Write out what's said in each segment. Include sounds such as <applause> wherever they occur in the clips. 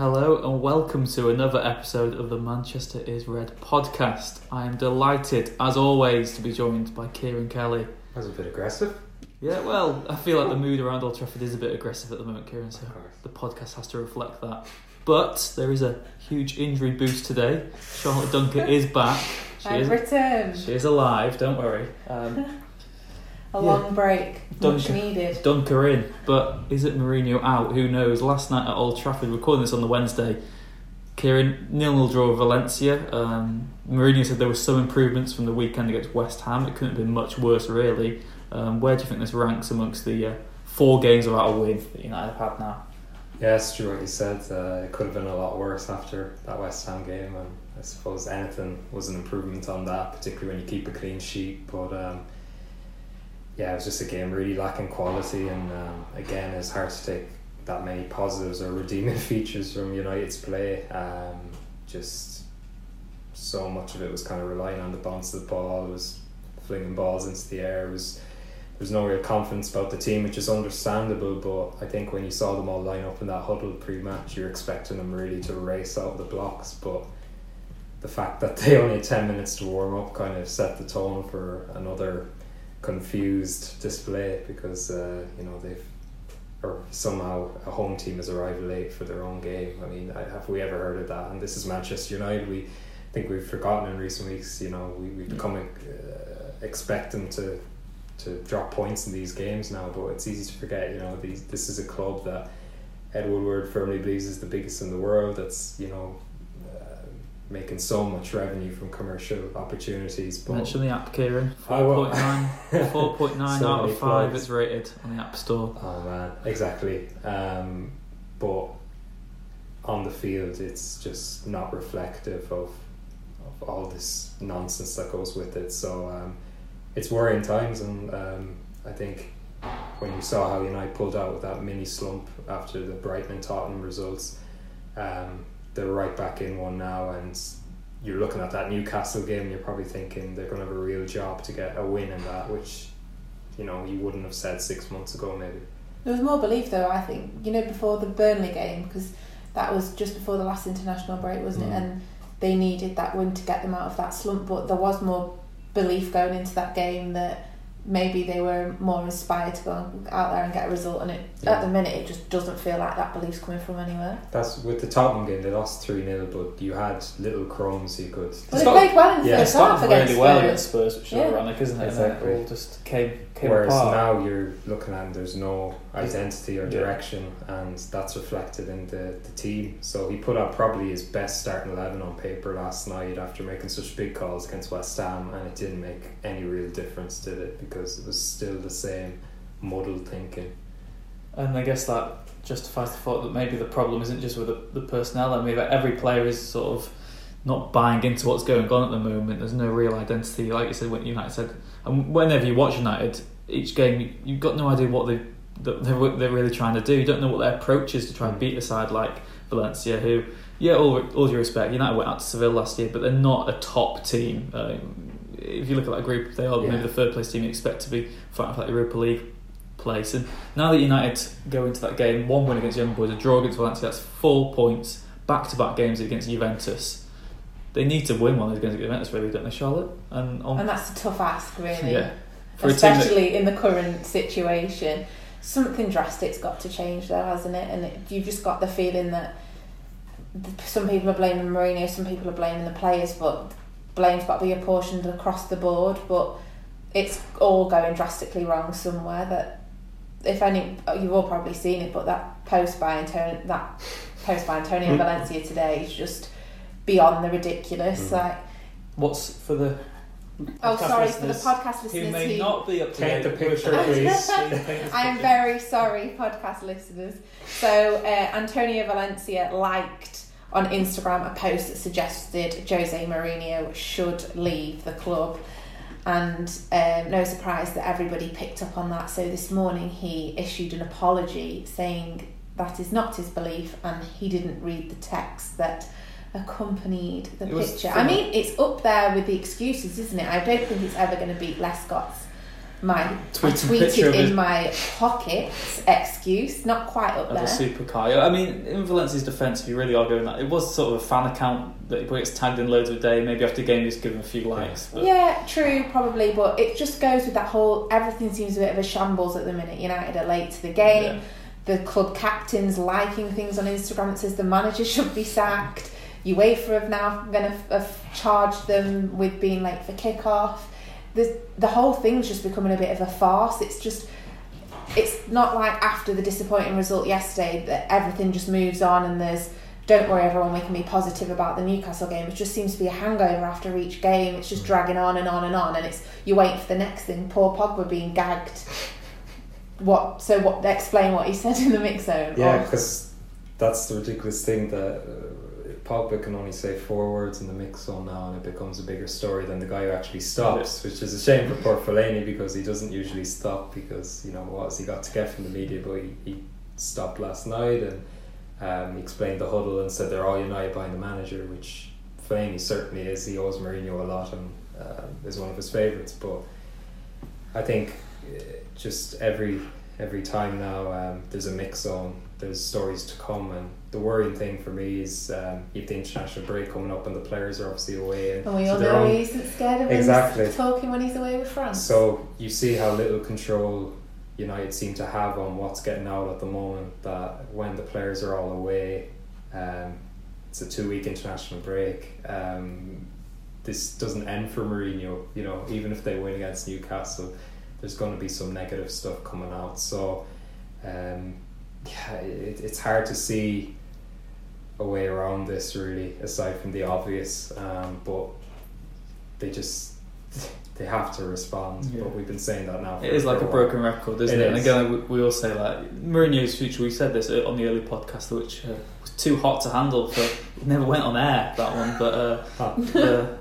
Hello and welcome to another episode of the Manchester is Red podcast. I am delighted, as always, to be joined by Kieran Kelly. That was a bit aggressive. Yeah, well, I feel like the mood around Old Trafford is a bit aggressive at the moment, Kieran, so the podcast has to reflect that. But there is a huge injury boost today. Charlotte Dunker is back. She I've is, returned. she is alive, don't worry. Um, A Yeah. long break, much Duncan. needed. Dunker in, but is it Mourinho out? Who knows? Last night at Old Trafford, recording this on the Wednesday, Kieran nil nil draw with Valencia. Um, Mourinho said there were some improvements from the weekend against West Ham. It couldn't have been much worse, really. Um, where do you think this ranks amongst the uh, four games without a win that United have had now? Yeah, it's true what you said. Uh, it could have been a lot worse after that West Ham game, and I suppose anything was an improvement on that, particularly when you keep a clean sheet. But um, yeah, it was just a game really lacking quality, and um, again, it's hard to take that many positives or redeeming <laughs> features from United's play. Um, just so much of it was kind of relying on the bounce of the ball. It was flinging balls into the air. Was there's no real confidence about the team, which is understandable. But I think when you saw them all line up in that huddle pre-match, you're expecting them really to race out of the blocks. But the fact that they <laughs> only had ten minutes to warm up kind of set the tone for another confused display because uh, you know they've or somehow a home team has arrived late for their own game. I mean, I- have we ever heard of that? And this is Manchester United. We think we've forgotten in recent weeks. You know, we we become uh, expect them to to drop points in these games now, but it's easy to forget. You know, these this is a club that Ed Woodward firmly believes is the biggest in the world. That's you know. Making so much revenue from commercial opportunities, but Mention the app, Kieran. I will. 4.9, <laughs> 4.9 So out of 5 plugs. it's rated on the App Store. Oh man, exactly. Um, but on the field, it's just not reflective of of all this nonsense that goes with it. So um, it's worrying times, and um, I think when you saw how United pulled out with that mini slump after the Brighton and Tottenham results, um, they're right back in one now, and you're looking at that Newcastle game, and you're probably thinking they're going to have a real job to get a win in that, which you know you wouldn't have said six months ago, maybe. There was more belief though, I think. You know, before the Burnley game, because that was just before the last international break, wasn't Mm. it? And they needed that win to get them out of that slump. But there was more belief going into that game that maybe they were more inspired to go out there and get a result. And it, Yeah. at the minute, it just doesn't feel like that belief's coming from anywhere. That's with the Tottenham game. They lost three 0 but you had little crumbs you could. Well, they got- played well in the yeah, first started half against really well Spurs. against Spurs, which is Yeah. ironic, isn't it? Exactly. And it all just came, Whereas now you're looking at there's no identity or Yeah. direction, and that's reflected in the, the team. So he put out probably his best starting eleven on paper last night after making such big calls against West Ham, and it didn't make any real difference, did it? Because it was still the same muddled thinking. And I guess that justifies the thought that maybe the problem isn't just with the, the personnel. I mean, that every player is sort of not buying into what's going on at the moment. There's no real identity, like you said. When United said, and whenever you watch United, each game you, you've got no idea what they they're, they're really trying to do. You don't know what their approach is to try and beat a side like Valencia, who, yeah, all, all due respect, United went out to Seville last year, but they're not a top team. Um, if you look at that group, they are Yeah. maybe the third place team you expect to be fighting for that Europa League place. And now that United go into that game, one win against Young Boys, a draw against Valencia, that's four points, back to back games against Juventus. They need to win one of those games against Juventus, really, don't they, Charlotte? And on, And that's a tough ask, really. yeah, for team that, especially in the current situation. Something drastic's got to change, though, hasn't it? And it, you've just got the feeling that th- some people are blaming Mourinho, some people are blaming the players, but blame's got to be apportioned across the board. But it's all going drastically wrong somewhere. That if any, you've all probably seen it, but that post by Antonio, that post by Antonio Valencia today is just beyond the ridiculous. Mm. Like, what's for the oh, sorry for the podcast listeners who may who- not be up to Paint date the picture, Charlotte. please. <laughs> I am very sorry, podcast listeners. So, uh, Antonio Valencia liked on Instagram a post that suggested Jose Mourinho should leave the club. And um, no surprise that everybody picked up on that. So, this morning he issued an apology saying that is not his belief and he didn't read the text that accompanied the It picture. I mean, it's up there with the excuses, isn't it? I don't think it's ever going to beat Lescott's my I Tweet a picture tweeted in my pocket excuse, not quite up Of a supercar. I mean, in Valencia's defence, if you really are going that, it was sort of a fan account that where it's tagged in loads of a day. Maybe after the game, just give him a few likes. But Yeah, true, probably, but it just goes with that whole everything seems a bit of a shambles at the minute. United are late to the game. Yeah. The club captain's liking things on Instagram that says the manager should be sacked. UEFA have now going to have charged them with being late for kickoff. The the whole thing's just becoming a bit of a farce. It's just it's not like after the disappointing result yesterday that everything just moves on and there's don't worry everyone we can be positive about the Newcastle game it just seems to be a hangover after each game it's just dragging on and on and on and it's you wait for the next thing poor Pogba being gagged what so what explain what he said in the mix zone Yeah, because that's the ridiculous thing that uh, Pogba can only say four words in the mix zone now, and it becomes a bigger story than the guy who actually stops, which is a shame for poor Fellaini because he doesn't usually stop because you know what has he got to get from the media, but he, he stopped last night and um, he explained the huddle and said they're all united behind the manager, which Fellaini certainly is. He owes Mourinho a lot and uh, is one of his favourites, but I think uh, just every every time now um, there's a mix zone there's stories to come and the worrying thing for me is um, you have the international break coming up and the players are obviously away and and we so all know on- he isn't scared of Exactly. talking when he's away with France so you see how little control United seem to have on what's getting out at the moment that when the players are all away um, it's a two week international break um, this doesn't end for Mourinho you know even if they win against Newcastle there's going to be some negative stuff coming out so um, yeah it, it's hard to see a way around this really aside from the obvious um, but they just <laughs> they have to respond Yeah. but we've been saying that now for, It is like a while. broken record, isn't It it? And again, we, we all say like Mourinho's future. We said this on the early podcast, which uh, was too hot to handle. For never went on air that one, but uh, <laughs> uh,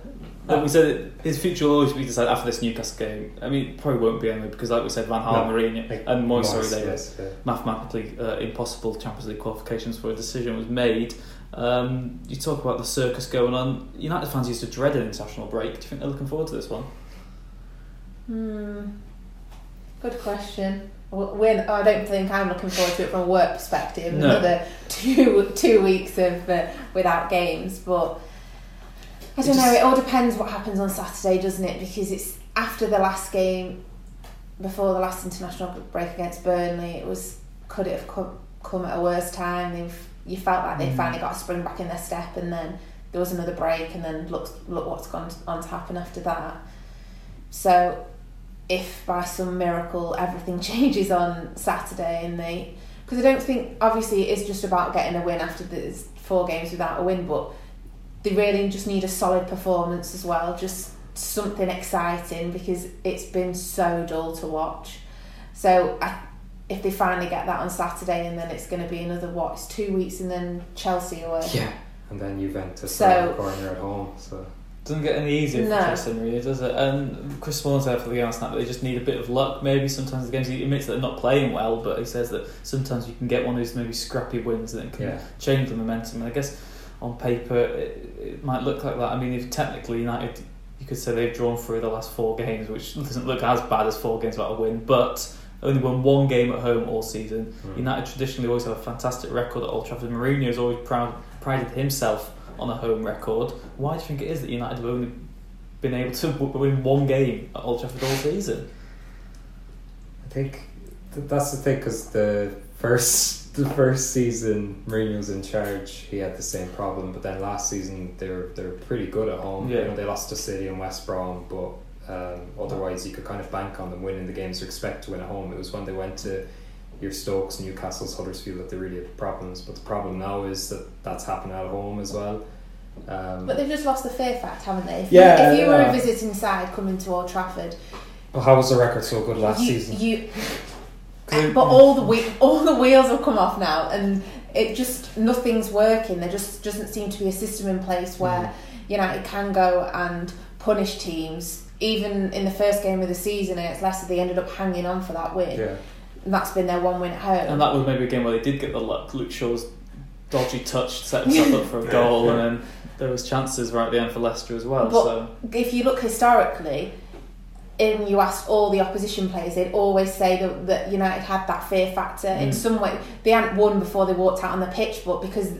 but we said his future will always be decided after this Newcastle game. I mean, it probably won't be anyway because, like we said, Van Gaal, No. Mourinho, Like, and Moyes, sorry, Moyes, they were yes, yeah. mathematically uh, impossible Champions League qualifications for a decision was made. Um, you talk about the circus going on. United fans used to dread an international break. Do you think they're looking forward to this one? Hmm. Good question. When I don't think I'm looking forward to it from a work perspective. No. Another <laughs> two two weeks of uh, without games, but I don't know. It all depends what happens on Saturday, doesn't it? Because it's after the last game, before the last international break against Burnley. It was could it have come, come at a worse time? They've you felt like they Mm. finally got a spring back in their step, and then there was another break, and then look look what's gone on to happen after that. So if by some miracle everything <laughs> changes on Saturday and they because I don't think obviously it is just about getting a win after there's four games without a win but they really just need a solid performance as well just something exciting because it's been so dull to watch so I, if they finally get that on Saturday and then it's going to be another what it's two weeks and then Chelsea away Yeah, and then Juventus So- around the corner at home. So Doesn't get any easier No. for Chelsea, really, does it? And Chris Smalling said for the game last night that they just need a bit of luck. Maybe sometimes the games he admits that they're not playing well, but he says that sometimes you can get one of those maybe scrappy wins that can Yeah. change the momentum. And I guess on paper it, it might look like that. I mean, if technically United, you could say they've drawn through the last four games, which doesn't look as bad as four games without a win, but only won one game at home all season. mm. United traditionally always have a fantastic record at Old Trafford. Mourinho has always proud, prided himself on a home record. Why do you think it is that United have only been able to win one game at Old Trafford all season? I think th- that's the thing because the first the first season Mourinho was in charge, he had the same problem. But then last season they're they were pretty good at home. Yeah. You know, they lost to City and West Brom, but um, otherwise you could kind of bank on them winning the games or expect to win at home. It was when they went to your Stokes, Newcastle's, Huddersfield that they really had problems. But the problem now is that that's happening at home as well. Um, but they've just lost the fear fact haven't they if, Yeah, you, if you were yeah. a visiting side coming to Old Trafford but how was the record so good last you, season? you but all the whe- <laughs> all the wheels have come off now, and it just nothing's working. There just doesn't seem to be a system in place where Mm-hmm. United can go and punish teams. Even in the first game of the season against Leicester, they ended up hanging on for that win. yeah. And that's been their one win at home. And that was maybe a game where they did get the luck. Luke Shaw's dodgy touch set <laughs> himself up for a goal, and then there was chances right at the end for Leicester as well. But- so if you look historically, and you asked all the opposition players, they'd always say that, that United had that fear factor in Mm. some way. They hadn't won before they walked out on the pitch, but because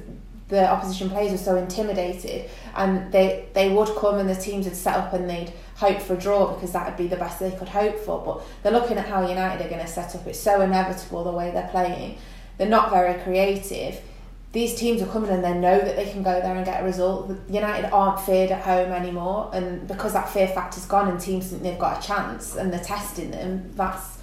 the opposition players were so intimidated, and they they would come and the teams would set up and they'd hope for a draw because that would be the best they could hope for. But they're looking at how United are going to set up. It's so inevitable the way they're playing. They're not very creative. These teams are coming and they know that they can go there and get a result. United aren't feared at home anymore, and because that fear factor's gone and teams think they've got a chance and they're testing them, that's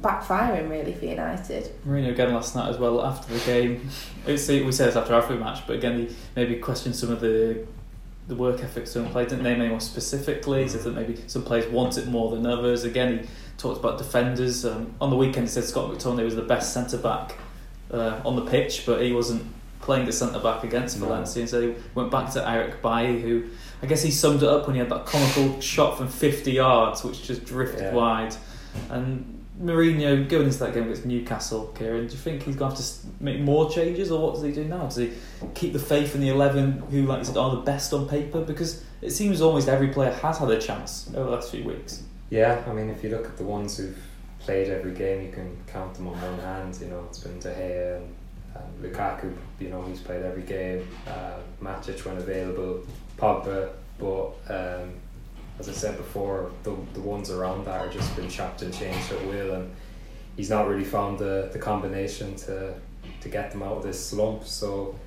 backfiring really for United. Mourinho again last night as well after the game. <laughs> We said this after every match, but again he maybe questioned some of the the work ethic some players. Didn't name anyone specifically. He said that maybe some players want it more than others. Again, he talked about defenders. Um, on the weekend, he said Scott McTominay was the best centre back uh, on the pitch, but he wasn't playing the centre back against No. Valencia. And so he went back to Eric Bailly, who I guess he summed it up when he had that comical shot from 50 yards, which just drifted Yeah. wide. And Mourinho going into that game against Newcastle, Kieran, do you think he's going to have to make more changes, or what does he do now? Does he keep the faith in the eleven who, like you said, are the best on paper? Because it seems almost every player has had a chance over the last few weeks. Yeah, I mean, if you look at the ones who've played every game, you can count them on one hand. You know, it's been De Gea and, and Lukaku. You know, he's played every game. Uh, Matic when available, Pogba. But um, as I said before, the the ones around that are just been chopped and changed at will, and he's not really found the, the combination to to get them out of this slump. So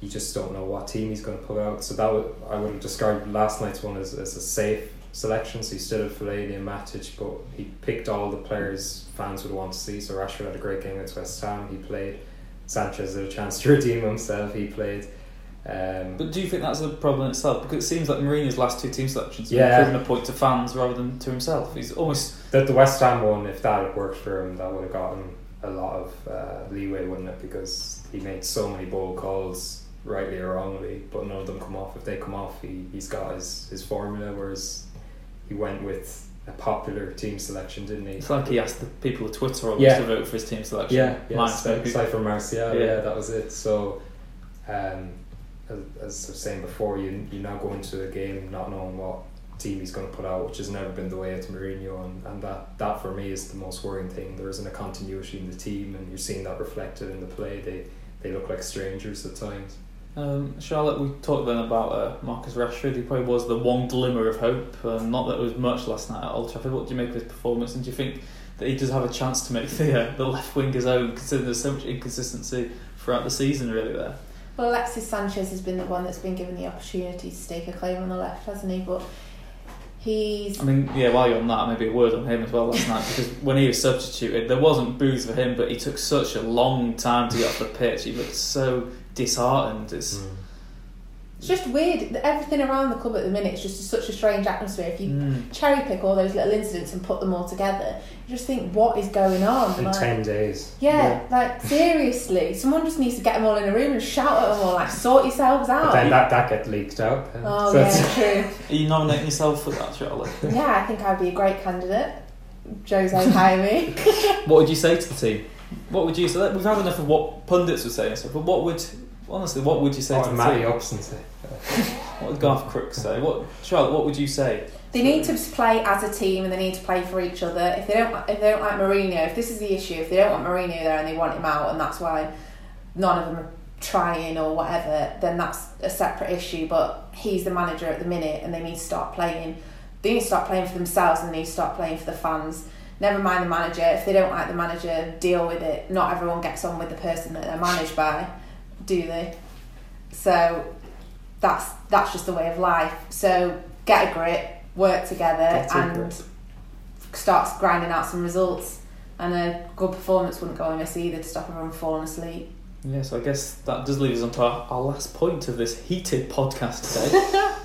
you just don't know what team he's going to put out. So that would, I would have described last night's one as, as a safe selection. So he still had Fellaini and Matic, but he picked all the players fans would want to see. So Rashford had a great game against West Ham. He played. Sanchez had a chance to <laughs> redeem himself. He played. Um, But do you think that's a problem in itself? Because it seems like Mourinho's last two team selections have Yeah. proven a point to fans rather than to himself. He's almost the, the West Ham one, if that had worked for him, that would have gotten a lot of uh, leeway, wouldn't it? Because he made so many bold calls, rightly or wrongly, but none of them come off. If they come off, he, he's got his, his formula, whereas he went with a popular team selection, didn't he? it's like he asked the people of Twitter almost Yeah. to vote for his team selection. Yeah, yeah, Cy- Cypher Martial, Yeah. yeah. that was it. So, um, as, as I was saying before, you you now go into a game not knowing what team he's going to put out, which has never been the way at Mourinho, and, and that that for me is the most worrying thing. There isn't a continuity in the team, and you're seeing that reflected in the play. They they look like strangers at times. Um, Charlotte, we talked then about uh, Marcus Rashford. He probably was the one glimmer of hope. Um, not that it was much last night at Old Trafford. What do you make of his performance? And do you think that he does have a chance to make <laughs> the uh, the left wing his own, considering there's so much inconsistency throughout the season, really? There. Well, Alexis Sanchez has been the one that's been given the opportunity to stake a claim on the left, hasn't he? But he's I mean, yeah. While you're on that, maybe a word on him as well last night because when he was substituted, there wasn't booze for him, but he took such a long time to get off the pitch. He looked so disheartened. It's it's just weird. Everything around the club at the minute is just such a strange atmosphere. If you Mm. cherry pick all those little incidents and put them all together, you just think, what is going on? In Like- ten days. yeah, like seriously, someone just needs to get them all in a room and shout at them all, like sort yourselves But out. then that that get leaked out. then. oh So yeah, true. <laughs> Are you nominating yourself for that, Charlotte? Yeah, I think I'd be a great candidate. Jose hire me. <laughs> What would you say to the team? What would you say? We've had enough of what pundits were saying and stuff, but what would, honestly, what would you say Oh, to the Matty team? Upson <laughs> say. What would Garth Crooks say? What, Charlotte, what would you say? They need to play as a team and they need to play for each other. If they don't, if they don't like Mourinho, if this is the issue, if they don't want Mourinho there and they want him out, and that's why none of them are trying or whatever, then that's a separate issue. But he's the manager at the minute, and they need to start playing. They need to start playing for themselves, and they need to start playing for the fans. Never mind the manager. If they don't like the manager, deal with it. Not everyone gets on with the person that they're managed by, do they? So that's that's just the way of life. So get a grip, work together, Get and start grinding out some results. And a good performance wouldn't go amiss either to stop everyone falling asleep. Yeah, so I guess that does leave us on to our, our last point of this heated podcast today. <laughs>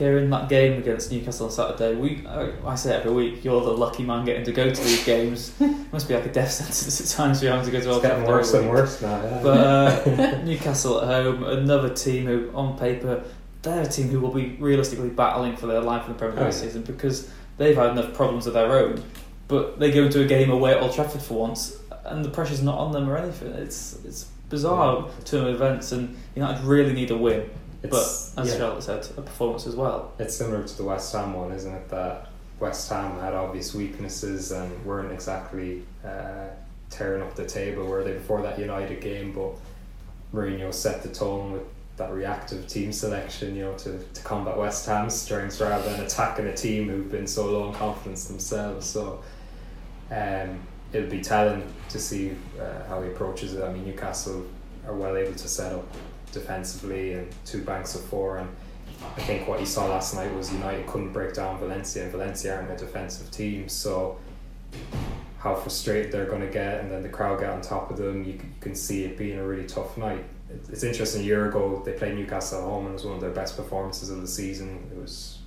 Kieran, that game against Newcastle on Saturday, we I, say every week, you're the lucky man getting to go to these games. <laughs> Must be like a death sentence at times for you having to go to Old getting worse and worse now. Yeah. But uh, <laughs> Newcastle at home, another team who, on paper, they're a team who will be realistically battling for their life in the Premier League Oh, yeah. season because they've had enough problems of their own. But they go into a game away at Old Trafford for once, and the pressure's not on them or anything. It's it's bizarre turn of events, and United really need a win It's, but as yeah. Charlotte said, a performance as well. It's similar to the West Ham one, isn't it? That West Ham had obvious weaknesses and weren't exactly uh, tearing up the table, were they, before that United game? But Mourinho set the tone with that reactive team selection, you know, to, to combat West Ham's strengths rather than attacking a team who've been so low in confidence themselves. So um, it'll be telling to see uh, how he approaches it. I mean, Newcastle are well able to set up defensively and two banks of four and I think what you saw last night was United couldn't break down Valencia, and Valencia aren't a defensive team. So, how frustrated they're going to get, and then the crowd get on top of them. You, you can see it being a really tough night. It's interesting. A year ago, they played Newcastle at home, and it was one of their best performances of the season. It was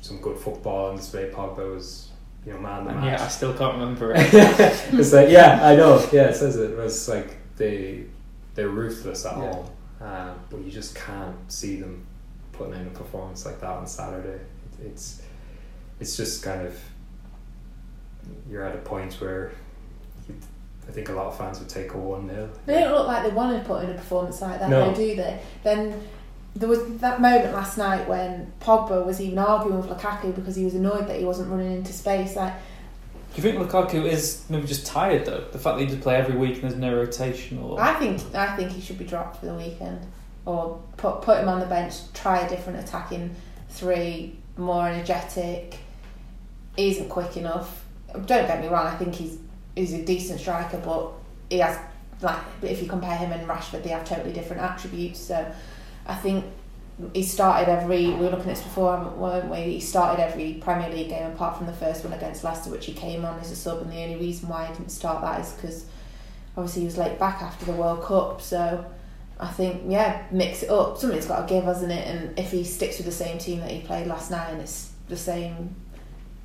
some good football on display. Pogba was, you know, man the And match yeah, I still can't remember it. <laughs> it's like yeah, I know. Yeah, it says it. It was like they they're ruthless at Yeah. home, uh, but you just can't see them putting in a performance like that on Saturday. It, it's it's just kind of you're at a point where you, I think a lot of fans would take a one 0 They don't look like they want to put in a performance like that, No. though, do they? Then there was that moment last night when Pogba was even arguing with Lukaku because he was annoyed that he wasn't running into space. Like, Do you think Lukaku is maybe just tired though? The fact that he just play every week and there's no rotation or I think I think he should be dropped for the weekend, or put put him on the bench. Try a different attacking three, more energetic. He isn't quick enough. Don't get me wrong. I think he's he's a decent striker, but he has like if you compare him and Rashford, they have totally different attributes. So I think he started every. We were looking at this before, um, weren't we? He started every Premier League game apart from the first one against Leicester, which he came on as a sub, and the only reason why he didn't start that is because obviously he was late back after the World Cup. So I think yeah, mix it up. Something's got to give, hasn't it? And if he sticks with the same team that he played last night and it's the same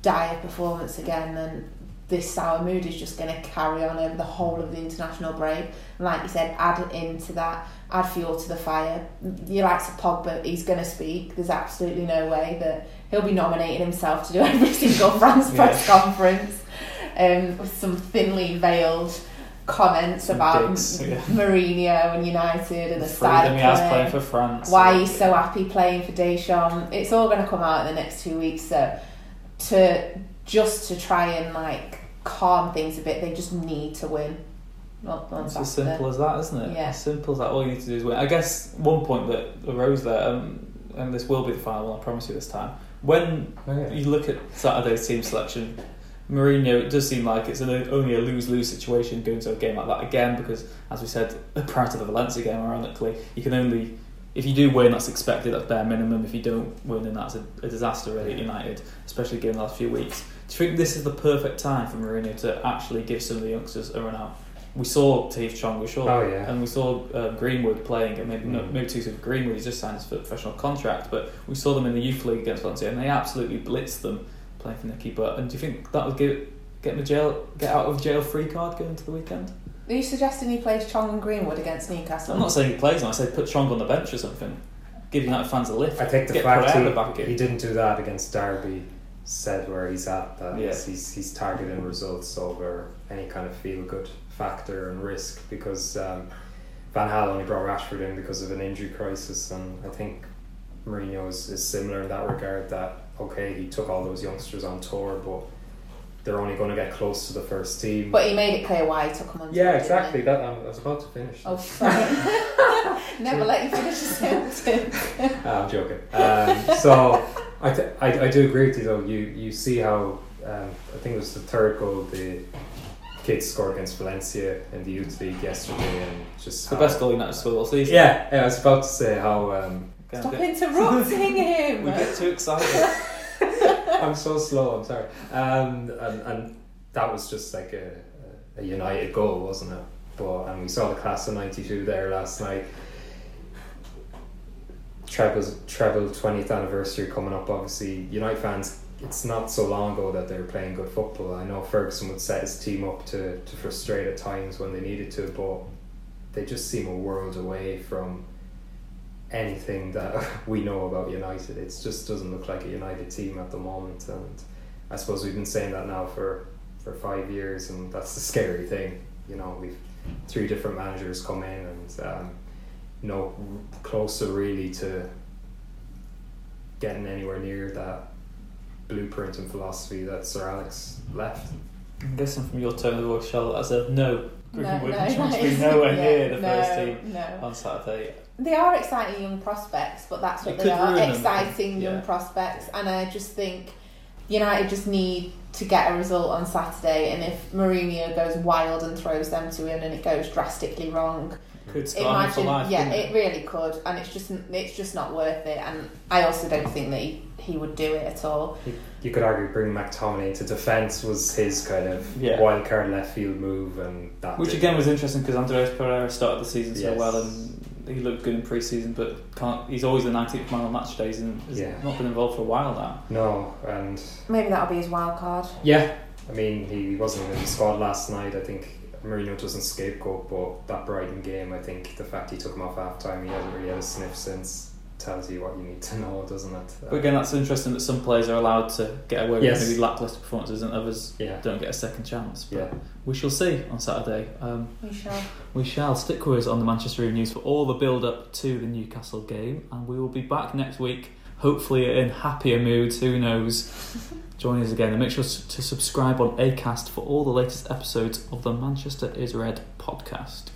dire performance again, then this sour mood is just going to carry on over the whole of the international break. And like you said, add it into that, add fuel to the fire. You likes of Pogba, he's going to speak. There's absolutely no way that he'll be nominating himself to do <laughs> every single France Yeah. press conference um, with some thinly veiled comments Some about M- yeah. Mourinho and United and the style of playing for France? why he's so happy playing for Deschamps. It's all going to come out in the next two weeks. So to just to try and like calm things a bit, they just need to win. Not on It's as Saturday. simple as that, isn't it? Yeah. As simple as that. All you need to do is win. I guess one point that arose there, um, and this will be the final one, I promise you this time. When Oh, yeah. you look at Saturday's team selection, Mourinho, it does seem like it's an, only a lose-lose situation going to a game like that again because, as we said prior to the Valencia game, ironically, you can only if you do win, that's expected. That's bare minimum. If you don't win, then that's a, a disaster really at United, especially given the last few weeks. Do you think this is the perfect time for Mourinho to actually give some of the youngsters a run out? We saw Tahith Chong, we saw, Oh, yeah. and we saw um, Greenwood playing, and maybe no, Mm. maybe too soon for Greenwood. He's just signed his professional contract, but we saw them in the youth league against Valencia, and they absolutely blitzed them playing for Nicky Butt. And do you think that would give get him a jail, get out of jail free card going into the weekend? Are you suggesting he plays Chong and Greenwood against Newcastle? I'm not saying he plays, on. I said put Chong on the bench or something. Give United fans a lift. I think the Get fact Pereira back he, he didn't do that against Derby said where he's at. That Yeah. he's, he's he's targeting results over any kind of feel good factor and risk because um, Van Gaal only brought Rashford in because of an injury crisis, and I think Mourinho is, is similar in that regard. That okay, he took all those youngsters on tour, but they're only going to get close to the first team. But he made it clear why he took them on. yeah, tour, exactly. That I was about to finish. Oh, sorry. <laughs> <laughs> Never let you finish a sentence. <laughs> Ah, I'm joking. Um, so I, th- I I do agree with you though. You you see how um, I think it was the third goal the kids scored against Valencia in the youth league yesterday, and just the how- best goal United scored all season. Yeah, yeah, I was about to say how um, Can't Stop do interrupting <laughs> him. We get too excited. <laughs> I'm so slow. I'm sorry. Um, and and that was just like a, a United goal, wasn't it? But and we saw the class of '92 there last night. Treble's treble 20th anniversary coming up. Obviously, United fans. It's not so long ago that they were playing good football. I know Ferguson would set his team up to, to frustrate at times when they needed to, but they just seem a world away from anything that <laughs> we know about United. It just doesn't look like a United team at the moment, and I suppose we've been saying that now for for five years, and that's the <laughs> scary thing. You know, we've three different managers come in, and um, no closer really to getting anywhere near that blueprint and philosophy that Sir Alex left. I'm guessing from your tone of voice, Charlotte, as a no. Griffin no, would no, chance that to be nowhere yeah, near the <laughs> no, first team No. on Saturday. They are exciting young prospects, but that's what It they are ruin them. exciting Yeah. young prospects. And I just think United just need to get a result on Saturday. And if Mourinho goes wild and throws them to him and it goes drastically wrong, Could scar him for imagine, life. yeah, couldn't it really could. And it's just it's just not worth it. And I also don't think that he, he would do it at all. You could argue bringing McTominay to defence was his kind of Yeah. wild card left field move, and that Which didn't- again was interesting because Andreas Pereira started the season so Yes. well and he looked good in pre-season, but can't. He's always the 19th man on match days and has Yeah. not been involved for a while now. no, and Maybe that'll be his wild card. yeah, I mean he wasn't in the squad last night. I think Mourinho doesn't scapegoat, but that Brighton game, I think the fact he took him off half time, he hasn't really had a sniff since. Tells you what you need to <laughs> know, doesn't it? But again, that's interesting that some players are allowed to get away with maybe lacklustre performances and others yeah, don't get a second chance. But yeah. we shall see on Saturday. Um, We shall. we shall stick with us on the Manchester Evening News for all the build up to the Newcastle game, and we will be back next week, hopefully in happier moods. Who knows? <laughs> Join us again and make sure to subscribe on Acast for all the latest episodes of the Manchester is Red podcast.